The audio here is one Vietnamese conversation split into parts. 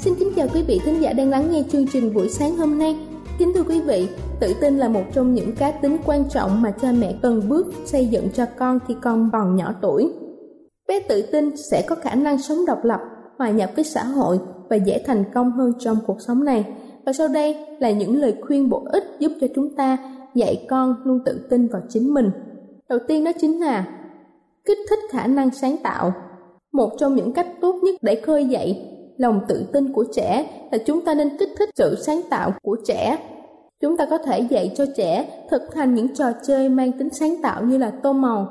Xin kính chào quý vị thính giả đang lắng nghe chương trình buổi sáng hôm nay. Kính thưa quý vị, tự tin là một trong những cá tính quan trọng mà cha mẹ cần bước xây dựng cho con khi con còn nhỏ tuổi. Bé tự tin sẽ có khả năng sống độc lập, hòa nhập với xã hội và dễ thành công hơn trong cuộc sống này. Và sau đây là những lời khuyên bổ ích giúp cho chúng ta dạy con luôn tự tin vào chính mình. Đầu tiên đó chính là kích thích khả năng sáng tạo. Một trong những cách tốt nhất để khơi dậy lòng tự tin của trẻ là chúng ta nên kích thích sự sáng tạo của trẻ. Chúng ta có thể dạy cho trẻ thực hành những trò chơi mang tính sáng tạo như là tô màu,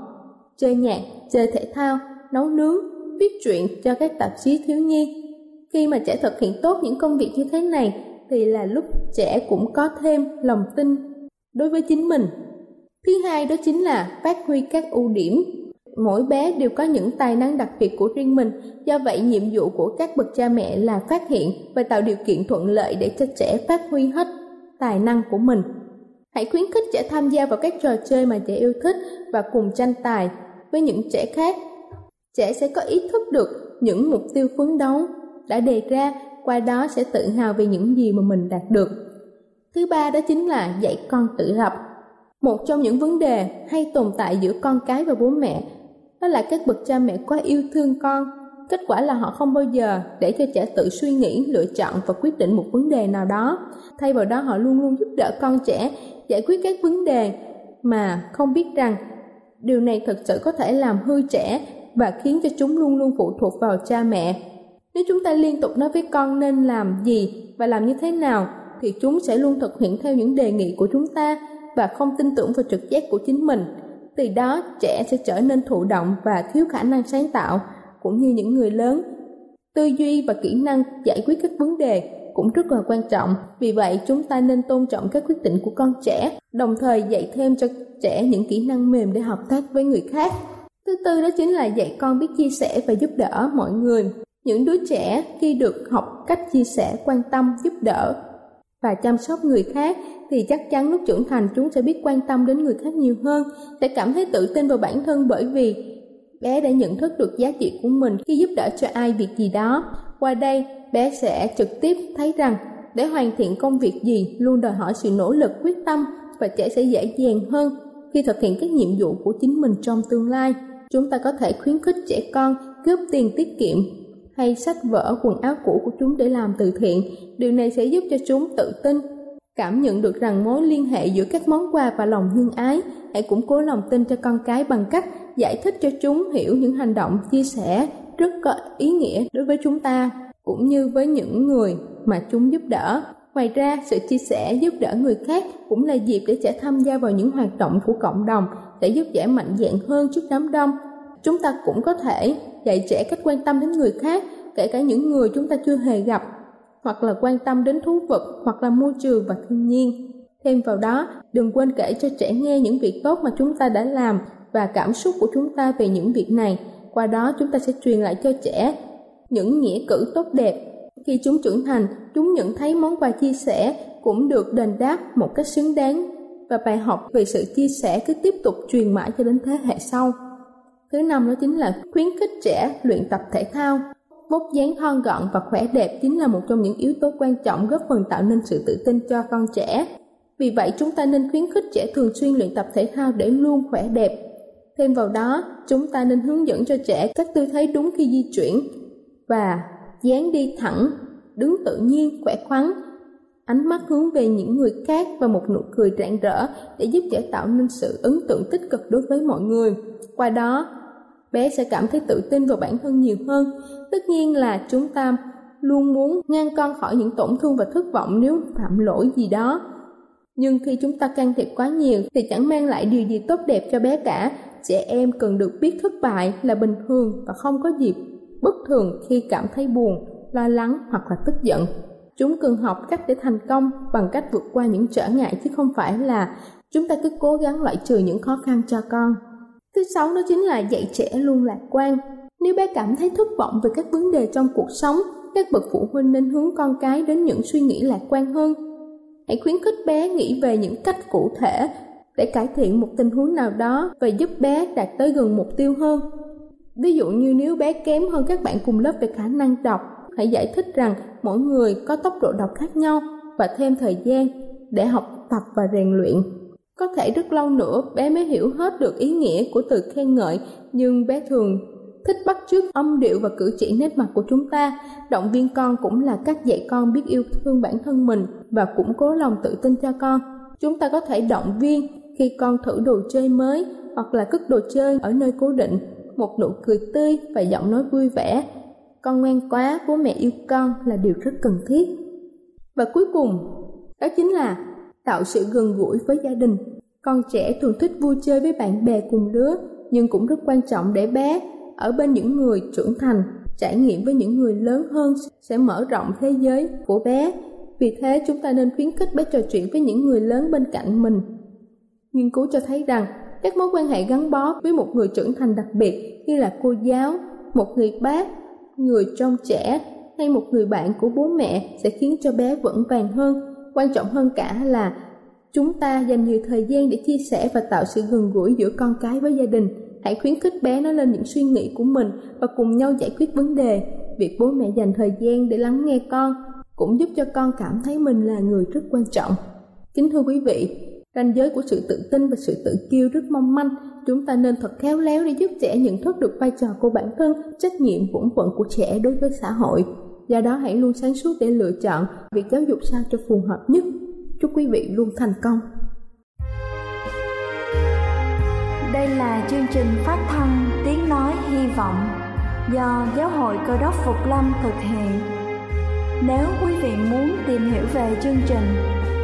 chơi nhạc, chơi thể thao, nấu nướng, viết truyện cho các tạp chí thiếu nhi. Khi mà trẻ thực hiện tốt những công việc như thế này, thì là lúc trẻ cũng có thêm lòng tin đối với chính mình. Thứ hai đó chính là phát huy các ưu điểm mỗi bé đều có những tài năng đặc biệt của riêng mình. Do vậy, nhiệm vụ của các bậc cha mẹ là phát hiện và tạo điều kiện thuận lợi để cho trẻ phát huy hết tài năng của mình. Hãy khuyến khích trẻ tham gia vào các trò chơi mà trẻ yêu thích và cùng tranh tài với những trẻ khác. Trẻ sẽ có ý thức được những mục tiêu phấn đấu đã đề ra, qua đó sẽ tự hào về những gì mà mình đạt được. Thứ ba đó chính là dạy con tự lập. Một trong những vấn đề hay tồn tại giữa con cái và bố mẹ đó là các bậc cha mẹ quá yêu thương con. Kết quả là họ không bao giờ để cho trẻ tự suy nghĩ, lựa chọn và quyết định một vấn đề nào đó. Thay vào đó, họ luôn luôn giúp đỡ con trẻ giải quyết các vấn đề mà không biết rằng điều này thật sự có thể làm hư trẻ và khiến cho chúng luôn luôn phụ thuộc vào cha mẹ. Nếu chúng ta liên tục nói với con nên làm gì và làm như thế nào, thì chúng sẽ luôn thực hiện theo những đề nghị của chúng ta và không tin tưởng vào trực giác của chính mình từ đó, trẻ sẽ trở nên thụ động và thiếu khả năng sáng tạo, cũng như những người lớn. Tư duy và kỹ năng giải quyết các vấn đề cũng rất là quan trọng. Vì vậy, chúng ta nên tôn trọng các quyết định của con trẻ, đồng thời dạy thêm cho trẻ những kỹ năng mềm để hợp tác với người khác. Thứ tư đó chính là dạy con biết chia sẻ và giúp đỡ mọi người. Những đứa trẻ khi được học cách chia sẻ quan tâm, giúp đỡ và chăm sóc người khác, thì chắc chắn lúc trưởng thành chúng sẽ biết quan tâm đến người khác nhiều hơn, sẽ cảm thấy tự tin vào bản thân bởi vì bé đã nhận thức được giá trị của mình khi giúp đỡ cho ai việc gì đó. Qua đây, bé sẽ trực tiếp thấy rằng để hoàn thiện công việc gì luôn đòi hỏi sự nỗ lực, quyết tâm và trẻ sẽ dễ dàng hơn khi thực hiện các nhiệm vụ của chính mình trong tương lai. Chúng ta có thể khuyến khích trẻ con góp tiền tiết kiệm hay sách vở, quần áo cũ của chúng để làm từ thiện. Điều này sẽ giúp cho chúng tự tin, cảm nhận được rằng mối liên hệ giữa các món quà và lòng nhân ái. Hãy củng cố lòng tin cho con cái bằng cách giải thích cho chúng hiểu những hành động chia sẻ rất có ý nghĩa đối với chúng ta, cũng như với những người mà chúng giúp đỡ. Ngoài ra, sự chia sẻ giúp đỡ người khác cũng là dịp để trẻ tham gia vào những hoạt động của cộng đồng để giúp trẻ mạnh dạn hơn trước đám đông. Chúng ta cũng có thể dạy trẻ cách quan tâm đến người khác kể cả những người chúng ta chưa hề gặp hoặc là quan tâm đến thú vật hoặc là môi trường và thiên nhiên. Thêm vào đó, đừng quên kể cho trẻ nghe những việc tốt mà chúng ta đã làm và cảm xúc của chúng ta về những việc này. Qua đó chúng ta sẽ truyền lại cho trẻ những nghĩa cử tốt đẹp. Khi chúng trưởng thành, chúng nhận thấy món quà chia sẻ cũng được đền đáp một cách xứng đáng và bài học về sự chia sẻ cứ tiếp tục truyền mãi cho đến thế hệ sau. Thứ năm đó chính là khuyến khích trẻ luyện tập thể thao. Vóc dáng thon gọn và khỏe đẹp chính là một trong những yếu tố quan trọng góp phần tạo nên sự tự tin cho con trẻ. Vì vậy chúng ta nên khuyến khích trẻ thường xuyên luyện tập thể thao để luôn khỏe đẹp. Thêm vào đó, chúng ta nên hướng dẫn cho trẻ các tư thế đúng khi di chuyển và dáng đi thẳng, đứng tự nhiên, khỏe khoắn, ánh mắt hướng về những người khác và một nụ cười rạng rỡ để giúp trẻ tạo nên sự ấn tượng tích cực đối với mọi người. Qua đó, bé sẽ cảm thấy tự tin vào bản thân nhiều hơn. Tất nhiên là chúng ta luôn muốn ngăn con khỏi những tổn thương và thất vọng nếu phạm lỗi gì đó. Nhưng khi chúng ta can thiệp quá nhiều thì chẳng mang lại điều gì tốt đẹp cho bé cả. Trẻ em cần được biết thất bại là bình thường và không có gì bất thường khi cảm thấy buồn, lo lắng hoặc là tức giận. Chúng cần học cách để thành công bằng cách vượt qua những trở ngại chứ không phải là chúng ta cứ cố gắng loại trừ những khó khăn cho con. Thứ sáu đó chính là dạy trẻ luôn lạc quan. Nếu bé cảm thấy thất vọng về các vấn đề trong cuộc sống, các bậc phụ huynh nên hướng con cái đến những suy nghĩ lạc quan hơn. Hãy khuyến khích bé nghĩ về những cách cụ thể để cải thiện một tình huống nào đó và giúp bé đạt tới gần mục tiêu hơn. Ví dụ như nếu bé kém hơn các bạn cùng lớp về khả năng đọc, hãy giải thích rằng mỗi người có tốc độ đọc khác nhau và thêm thời gian để học tập và rèn luyện. Có thể rất lâu nữa bé mới hiểu hết được ý nghĩa của từ khen ngợi, nhưng bé thường thích bắt chước âm điệu và cử chỉ nét mặt của chúng ta. Động viên con cũng là cách dạy con biết yêu thương bản thân mình và củng cố lòng tự tin cho con. Chúng ta có thể động viên khi con thử đồ chơi mới hoặc là cất đồ chơi ở nơi cố định, một nụ cười tươi và giọng nói vui vẻ. Con ngoan quá, bố mẹ yêu con là điều rất cần thiết. Và cuối cùng, đó chính là tạo sự gần gũi với gia đình. Con trẻ thường thích vui chơi với bạn bè cùng lứa, nhưng cũng rất quan trọng để bé ở bên những người trưởng thành, trải nghiệm với những người lớn hơn sẽ mở rộng thế giới của bé. Vì thế chúng ta nên khuyến khích bé trò chuyện với những người lớn bên cạnh mình. Nghiên cứu cho thấy rằng các mối quan hệ gắn bó với một người trưởng thành đặc biệt như là cô giáo, một người bác, người trong trẻ, hay một người bạn của bố mẹ sẽ khiến cho bé vững vàng hơn. Quan trọng hơn cả là chúng ta dành nhiều thời gian để chia sẻ và tạo sự gần gũi giữa con cái với gia đình. Hãy khuyến khích bé nói lên những suy nghĩ của mình và cùng nhau giải quyết vấn đề. Việc bố mẹ dành thời gian để lắng nghe con cũng giúp cho con cảm thấy mình là người rất quan trọng. Kính thưa quý vị ranh giới của sự tự tin và sự tự kiêu rất mong manh. Chúng ta nên thật khéo léo để giúp trẻ nhận thức được vai trò của bản thân, trách nhiệm, bổn phận của trẻ đối với xã hội. Do đó hãy luôn sáng suốt để lựa chọn việc giáo dục sao cho phù hợp nhất. Chúc quý vị luôn thành công. Đây là chương trình phát thanh Tiếng Nói Hy Vọng do Giáo hội Cơ đốc Phục Lâm thực hiện. Nếu quý vị muốn tìm hiểu về chương trình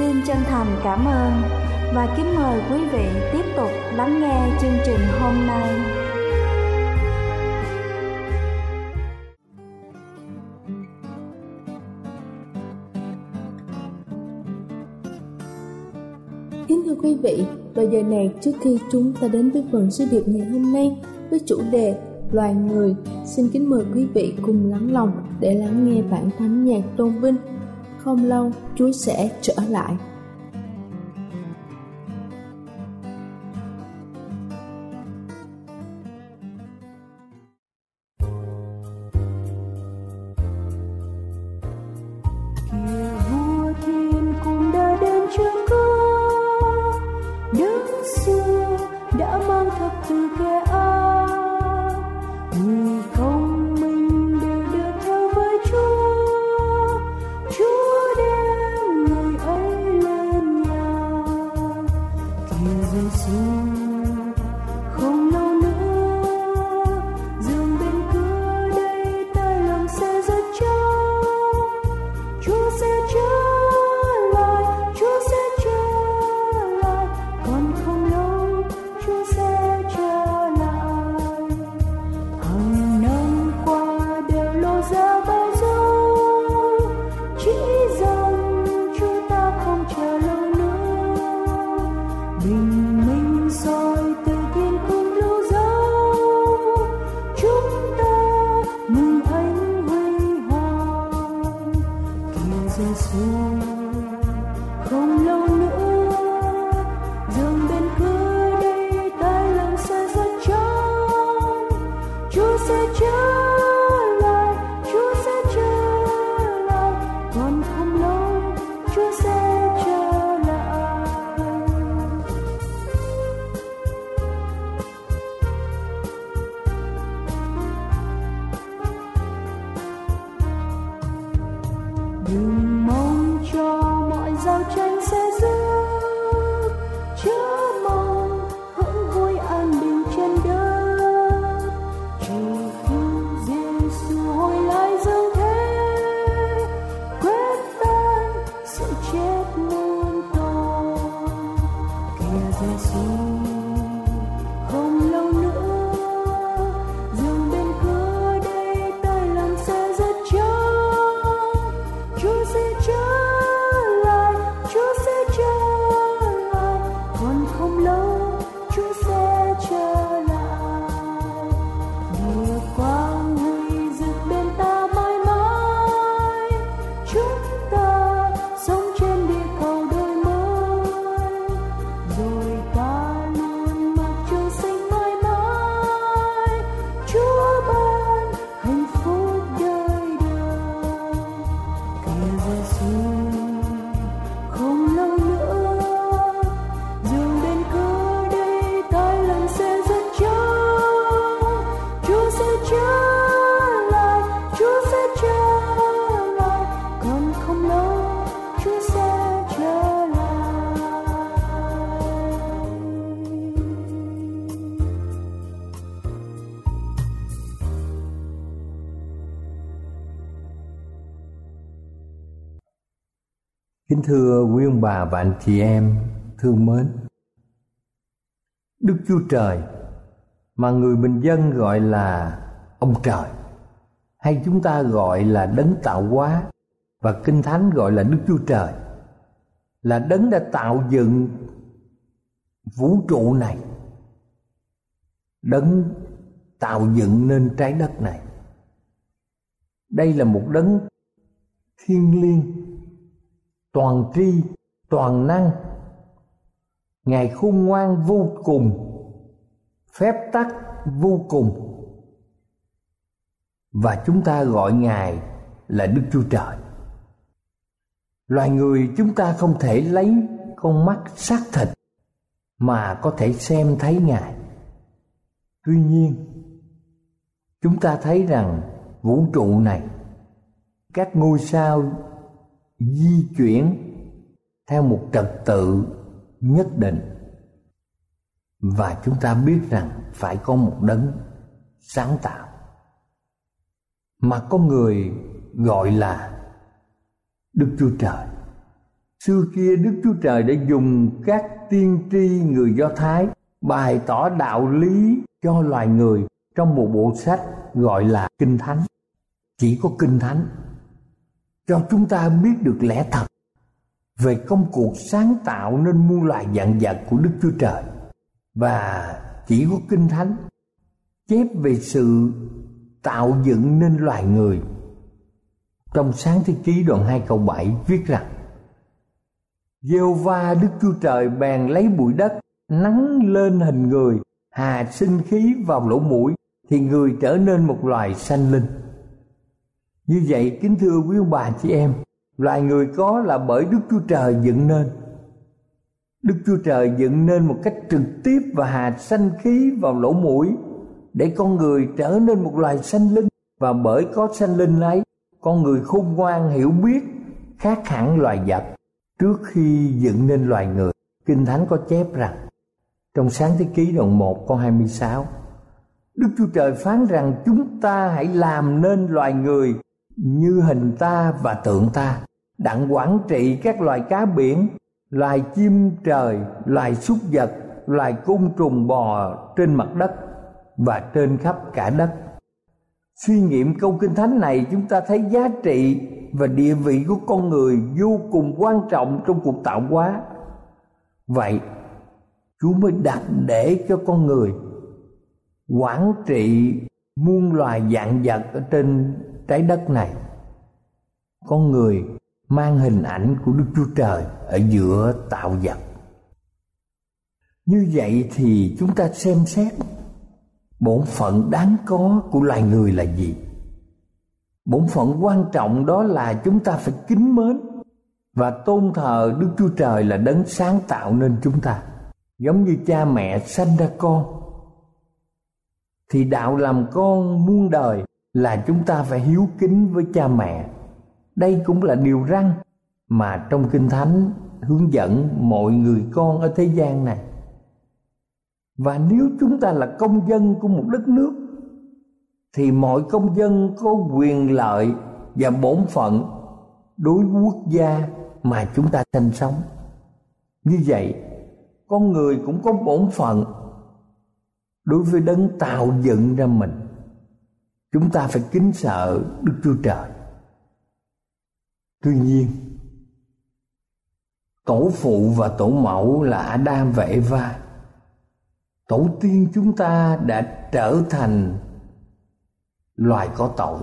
Xin chân thành cảm ơn và kính mời quý vị tiếp tục lắng nghe chương trình hôm nay. Kính thưa quý vị, vào giờ này trước khi chúng ta đến với phần sứ điệp ngày hôm nay với chủ đề loài người, xin kính mời quý vị cùng lắng lòng để lắng nghe bản thánh nhạc tôn vinh. Không lâu, Chúa sẽ trở lại. 归宿 Kính thưa quý ông bà và anh chị em, thương mến. Đức Chúa Trời, mà người bình dân gọi là ông trời, hay chúng ta gọi là đấng tạo hóa và kinh thánh gọi là Đức Chúa Trời, là đấng đã tạo dựng vũ trụ này, đấng tạo dựng nên trái đất này đây là một đấng thiêng liêng toàn tri, toàn năng. Ngài khôn ngoan vô cùng, phép tắc vô cùng. Và chúng ta gọi ngài là đức chúa trời. Loài người chúng ta không thể lấy con mắt xác thịt mà có thể xem thấy ngài. Tuy nhiên, chúng ta thấy rằng vũ trụ này, các ngôi sao di chuyển theo một trật tự nhất định. Và chúng ta biết rằng phải có một đấng sáng tạo mà có người gọi là đức chúa trời. Xưa kia, đức chúa trời đã dùng các tiên tri người do thái bày tỏ đạo lý cho loài người trong một bộ sách gọi là kinh thánh. Chỉ có kinh thánh cho chúng ta biết được lẽ thật về công cuộc sáng tạo nên muôn loài dạng vật của Đức Chúa Trời. Và chỉ có kinh thánh chép về sự tạo dựng nên loài người. Trong sáng thế ký đoạn 2 câu 7 viết rằng Giêsu va Đức Chúa Trời bèn lấy bụi đất, nắng lên hình người, hà sinh khí vào lỗ mũi, thì người trở nên một loài sanh linh như vậy, kính thưa quý ông bà chị em, loài người có là bởi đức chúa trời dựng nên. Đức chúa trời dựng nên một cách trực tiếp và hạt sanh khí vào lỗ mũi để con người trở nên một loài sanh linh. Và bởi có sanh linh ấy, con người khôn ngoan, hiểu biết, khác hẳn loài vật trước khi dựng nên loài người. Kinh thánh có chép rằng, trong sáng thế ký đoạn 1 câu 26 Đức Chúa Trời phán rằng, chúng ta hãy làm nên loài người như hình ta và tượng ta, đặng quản trị các loài cá biển, loài chim trời, loài súc vật, loài côn trùng bò trên mặt đất và trên khắp cả đất. Suy nghiệm câu kinh thánh này chúng ta thấy giá trị và địa vị của con người vô cùng quan trọng trong cuộc tạo hóa. Vậy, chúa mới đặt để cho con người quản trị muôn loài dạng vật ở trên trái đất này. Con người mang hình ảnh của đức chúa trời ở giữa tạo vật. Như vậy thì chúng ta xem xét bổn phận đáng có của loài người là gì. Bổn phận quan trọng đó là chúng ta phải kính mến và tôn thờ đức chúa trời là đấng sáng tạo nên chúng ta. Giống như cha mẹ sanh ra con, thì đạo làm con muôn đời là chúng ta phải hiếu kính với cha mẹ. Đây cũng là điều răn mà trong kinh thánh hướng dẫn mọi người con ở thế gian này. Và nếu chúng ta là công dân của một đất nước, thì mọi công dân có quyền lợi và bổn phận đối với quốc gia mà chúng ta sinh sống. Như vậy, con người cũng có bổn phận đối với đấng tạo dựng ra mình chúng ta phải kính sợ đức chúa trời tuy nhiên tổ phụ và tổ mẫu là adam và eva tổ tiên chúng ta đã trở thành loài có tội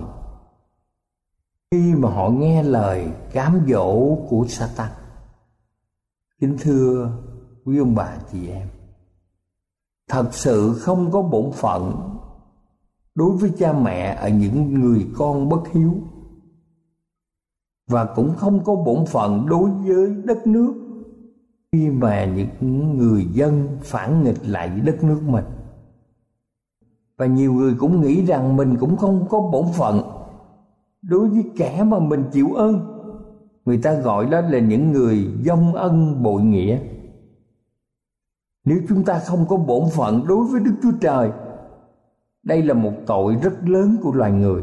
khi mà họ nghe lời cám dỗ của Satan. Kính thưa quý ông bà chị em, thật sự không có bổn phận đối với cha mẹ ở những người con bất hiếu. Và cũng không có bổn phận đối với đất nước khi mà những người dân phản nghịch lại đất nước mình. Và nhiều người cũng nghĩ rằng mình cũng không có bổn phận. Đối với kẻ mà mình chịu ơn, người ta gọi đó là những người dông ân bội nghĩa. Nếu chúng ta không có bổn phận đối với đức chúa trời đây là một tội rất lớn của loài người.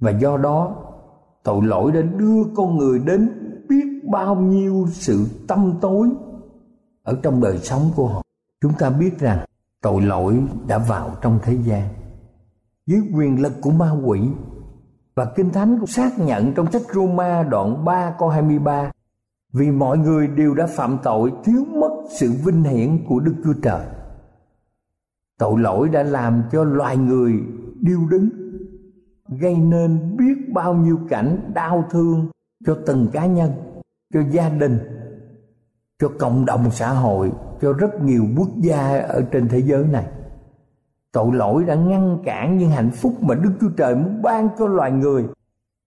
Và do đó, tội lỗi đã đưa con người đến biết bao nhiêu sự tâm tối ở trong đời sống của họ. Chúng ta biết rằng tội lỗi đã vào trong thế gian. Dưới quyền lực của ma quỷ và Kinh Thánh cũng xác nhận trong sách Roma đoạn 3 câu 23 Vì mọi người đều đã phạm tội thiếu mất sự vinh hiển của Đức Chúa Trời. Tội lỗi đã làm cho loài người điêu đứng, Gây nên biết bao nhiêu cảnh đau thương cho từng cá nhân, Cho gia đình, Cho cộng đồng xã hội, Cho rất nhiều quốc gia ở trên thế giới này Tội lỗi đã ngăn cản những hạnh phúc mà Đức Chúa Trời muốn ban cho loài người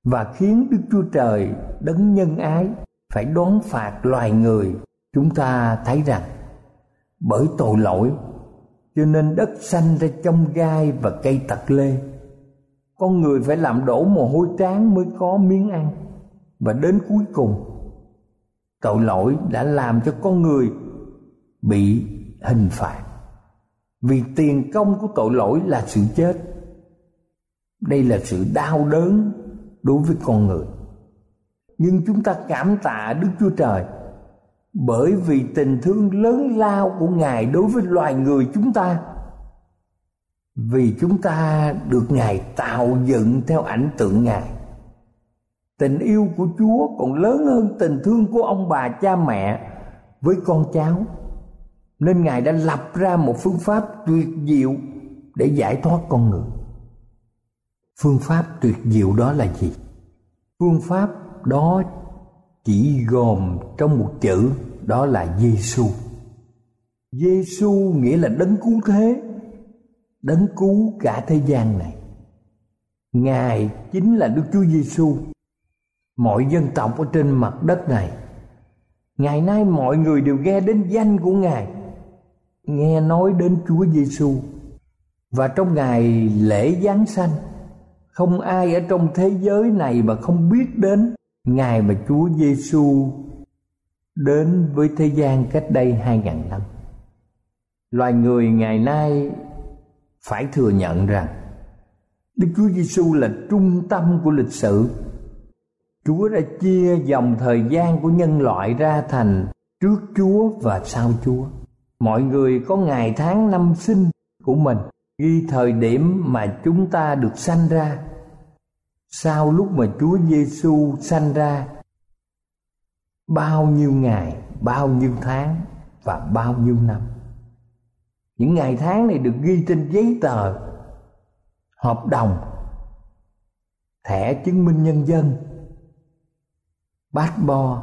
và khiến Đức Chúa Trời đấng nhân ái phải đón phạt loài người. Chúng ta thấy rằng bởi tội lỗi cho nên đất xanh ra trong gai và cây tật lê. Con người phải làm đổ mồ hôi trán mới có miếng ăn. Và đến cuối cùng, tội lỗi đã làm cho con người bị hình phạt vì tiền công của tội lỗi là sự chết đây là sự đau đớn đối với con người nhưng chúng ta cảm tạ đức chúa trời bởi vì tình thương lớn lao của ngài đối với loài người chúng ta. Vì chúng ta được ngài tạo dựng theo ảnh tượng ngài. Tình yêu của chúa còn lớn hơn tình thương của ông bà cha mẹ với con cháu. Nên ngài đã lập ra một phương pháp tuyệt diệu để giải thoát con người. Phương pháp tuyệt diệu đó là gì? Phương pháp đó chỉ gồm trong một chữ đó là Giêsu. Giêsu nghĩa là đấng cứu thế, đấng cứu cả thế gian này. Ngài chính là Đức Chúa Giêsu. Mọi dân tộc ở trên mặt đất này, ngày nay mọi người đều nghe đến danh của Ngài nghe nói đến Chúa Giêsu và trong ngày lễ Giáng sanh không ai ở trong thế giới này mà không biết đến ngày mà Chúa Giêsu đến với thế gian cách đây hai ngàn năm. Loài người ngày nay phải thừa nhận rằng Đức Chúa Giêsu là trung tâm của lịch sử. Chúa đã chia dòng thời gian của nhân loại ra thành trước Chúa và sau Chúa mọi người có ngày tháng năm sinh của mình ghi thời điểm mà chúng ta được sanh ra sau lúc mà Chúa Giêsu sanh ra bao nhiêu ngày, bao nhiêu tháng và bao nhiêu năm. Những ngày tháng này được ghi trên giấy tờ, hợp đồng, thẻ chứng minh nhân dân, passport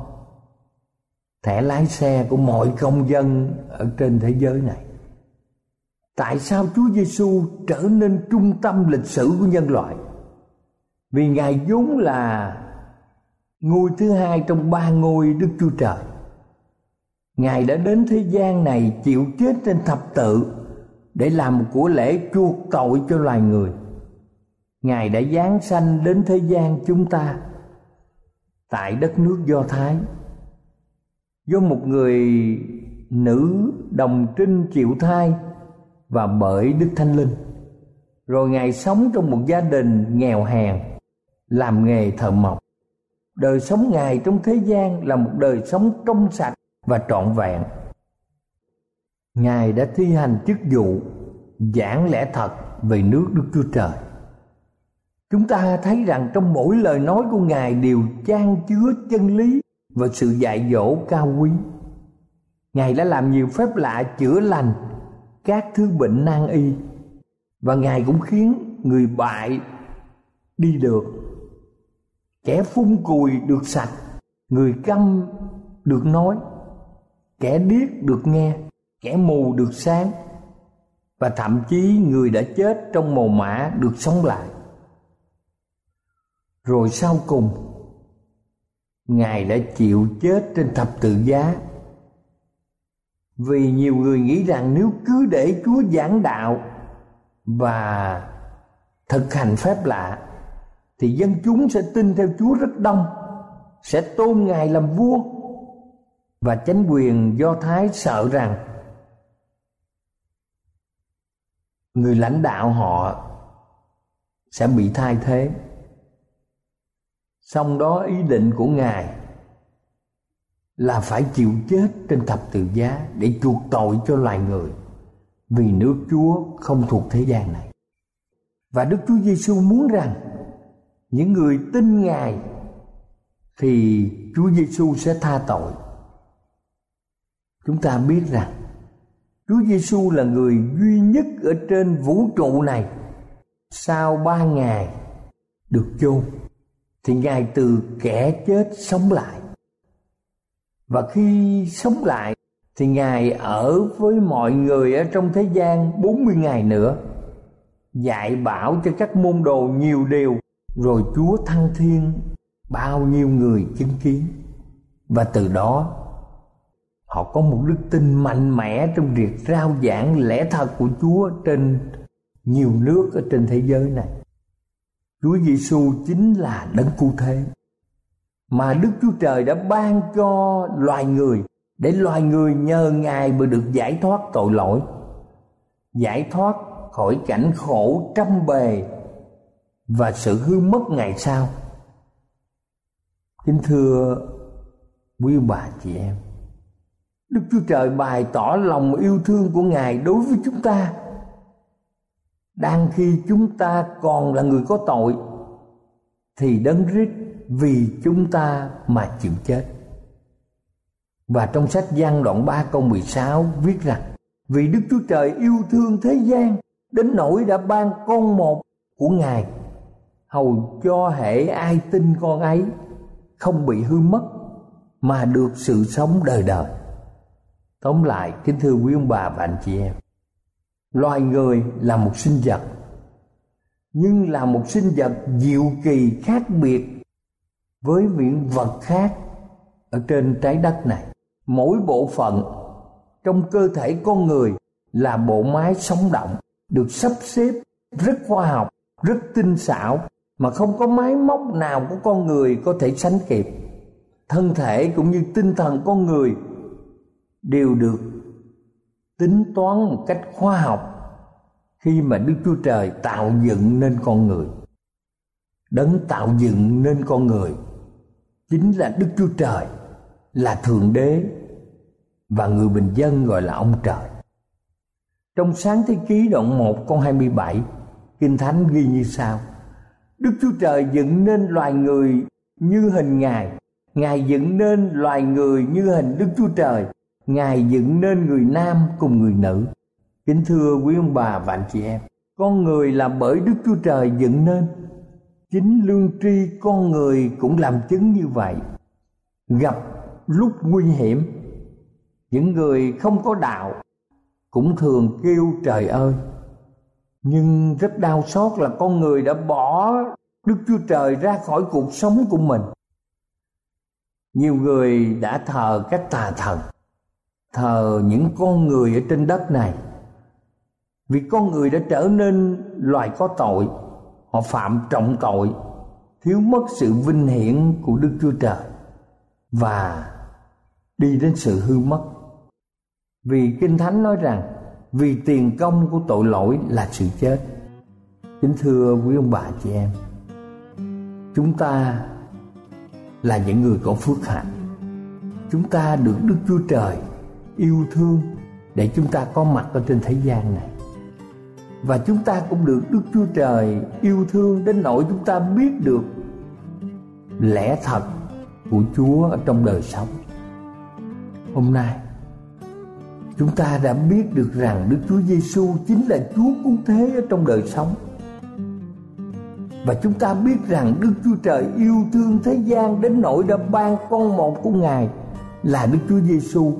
thẻ lái xe của mọi công dân ở trên thế giới này tại sao Chúa Giêsu trở nên trung tâm lịch sử của nhân loại? Vì Ngài vốn là ngôi thứ hai trong ba ngôi Đức Chúa Trời. Ngài đã đến thế gian này chịu chết trên thập tự để làm một của lễ chuộc tội cho loài người. Ngài đã giáng sanh đến thế gian chúng ta tại đất nước Do Thái do một người nữ đồng trinh chịu thai và bởi Đức Thánh Linh. Rồi Ngài sống trong một gia đình nghèo hèn, làm nghề thợ mộc. Đời sống Ngài trong thế gian là một đời sống trong sạch và trọn vẹn. Ngài đã thi hành chức vụ giảng lẽ thật về nước Đức Chúa Trời. Chúng ta thấy rằng trong mỗi lời nói của Ngài đều chan chứa chân lý và sự dạy dỗ cao quý. Ngài đã làm nhiều phép lạ chữa lành các thứ bệnh nan y và Ngài cũng khiến người bại đi được. Kẻ phun cùi được sạch, người câm được nói, kẻ điếc được nghe, kẻ mù được sáng. Và thậm chí người đã chết trong mồ mã được sống lại. Rồi sau cùng, Ngài đã chịu chết trên thập tự giá. Vì nhiều người nghĩ rằng nếu cứ để Chúa giảng đạo và thực hành phép lạ thì dân chúng sẽ tin theo Chúa rất đông, sẽ tôn Ngài làm vua và chánh quyền Do Thái sợ rằng người lãnh đạo họ sẽ bị thay thế. Xong đó ý định của Ngài là phải chịu chết trên thập tự giá để chuộc tội cho loài người vì nước Chúa không thuộc thế gian này. Và Đức Chúa Giêsu muốn rằng những người tin Ngài, thì Chúa Giêsu sẽ tha tội. Chúng ta biết rằng, Chúa Giêsu là người duy nhất ở trên vũ trụ này. Sau ba ngày được chôn, thì ngài từ kẻ chết sống lại. Và khi sống lại, thì ngài ở với mọi người ở trong thế gian 40 ngày nữa, dạy bảo cho các môn đồ nhiều điều rồi Chúa thăng thiên bao nhiêu người chứng kiến và từ đó họ có một đức tin mạnh mẽ trong việc rao giảng lẽ thật của Chúa trên nhiều nước ở trên thế giới này. Chúa Giêsu chính là đấng cứu thế mà Đức Chúa Trời đã ban cho loài người để loài người nhờ Ngài mà được giải thoát tội lỗi, giải thoát khỏi cảnh khổ trăm bề và sự hư mất ngày sau. Kính thưa quý bà chị em, Đức Chúa Trời bày tỏ lòng yêu thương của Ngài đối với chúng ta. Đang khi chúng ta còn là người có tội thì đấng rít vì chúng ta mà chịu chết. Và trong sách gian đoạn 3 câu 16 viết rằng Vì Đức Chúa Trời yêu thương thế gian đến nỗi đã ban con một của Ngài hầu cho hệ ai tin con ấy không bị hư mất mà được sự sống đời đời. Tóm lại, kính thưa quý ông bà và anh chị em, loài người là một sinh vật nhưng là một sinh vật diệu kỳ khác biệt với những vật khác ở trên trái đất này mỗi bộ phận trong cơ thể con người là bộ máy sống động được sắp xếp rất khoa học rất tinh xảo mà không có máy móc nào của con người có thể sánh kịp thân thể cũng như tinh thần con người đều được tính toán một cách khoa học khi mà Đức Chúa Trời tạo dựng nên con người. Đấng tạo dựng nên con người chính là Đức Chúa Trời, là Thượng Đế và người bình dân gọi là ông trời. Trong sáng thế ký đoạn 1 con 27, Kinh Thánh ghi như sau. Đức Chúa Trời dựng nên loài người như hình Ngài, Ngài dựng nên loài người như hình Đức Chúa Trời, Ngài dựng nên người nam cùng người nữ. Kính thưa quý ông bà và anh chị em, con người là bởi Đức Chúa Trời dựng nên. Chính lương tri con người cũng làm chứng như vậy. Gặp lúc nguy hiểm, những người không có đạo cũng thường kêu trời ơi nhưng rất đau xót là con người đã bỏ đức chúa trời ra khỏi cuộc sống của mình. Nhiều người đã thờ các tà thần, thờ những con người ở trên đất này. Vì con người đã trở nên loài có tội, họ phạm trọng tội, thiếu mất sự vinh hiển của đức chúa trời và đi đến sự hư mất. Vì kinh thánh nói rằng, vì tiền công của tội lỗi là sự chết. Kính thưa quý ông bà chị em chúng ta là những người có phước hạnh. Chúng ta được đức chúa trời yêu thương để chúng ta có mặt ở trên thế gian này. Và chúng ta cũng được đức chúa trời yêu thương đến nỗi chúng ta biết được lẽ thật của chúa ở trong đời sống. Hôm nay, chúng ta đã biết được rằng đức chúa giêsu chính là chúa cứu thế ở trong đời sống và chúng ta biết rằng Đức Chúa Trời yêu thương thế gian đến nỗi đã ban con một của Ngài là Đức Chúa Giêsu.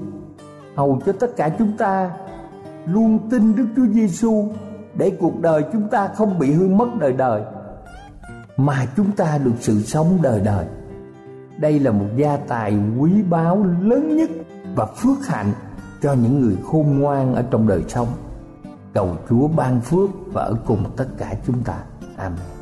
Hầu cho tất cả chúng ta luôn tin Đức Chúa Giêsu để cuộc đời chúng ta không bị hư mất đời đời, mà chúng ta được sự sống đời đời. Đây là một gia tài quý báu lớn nhất và phước hạnh cho những người khôn ngoan ở trong đời sống. Cầu Chúa ban phước và ở cùng tất cả chúng ta. Amen.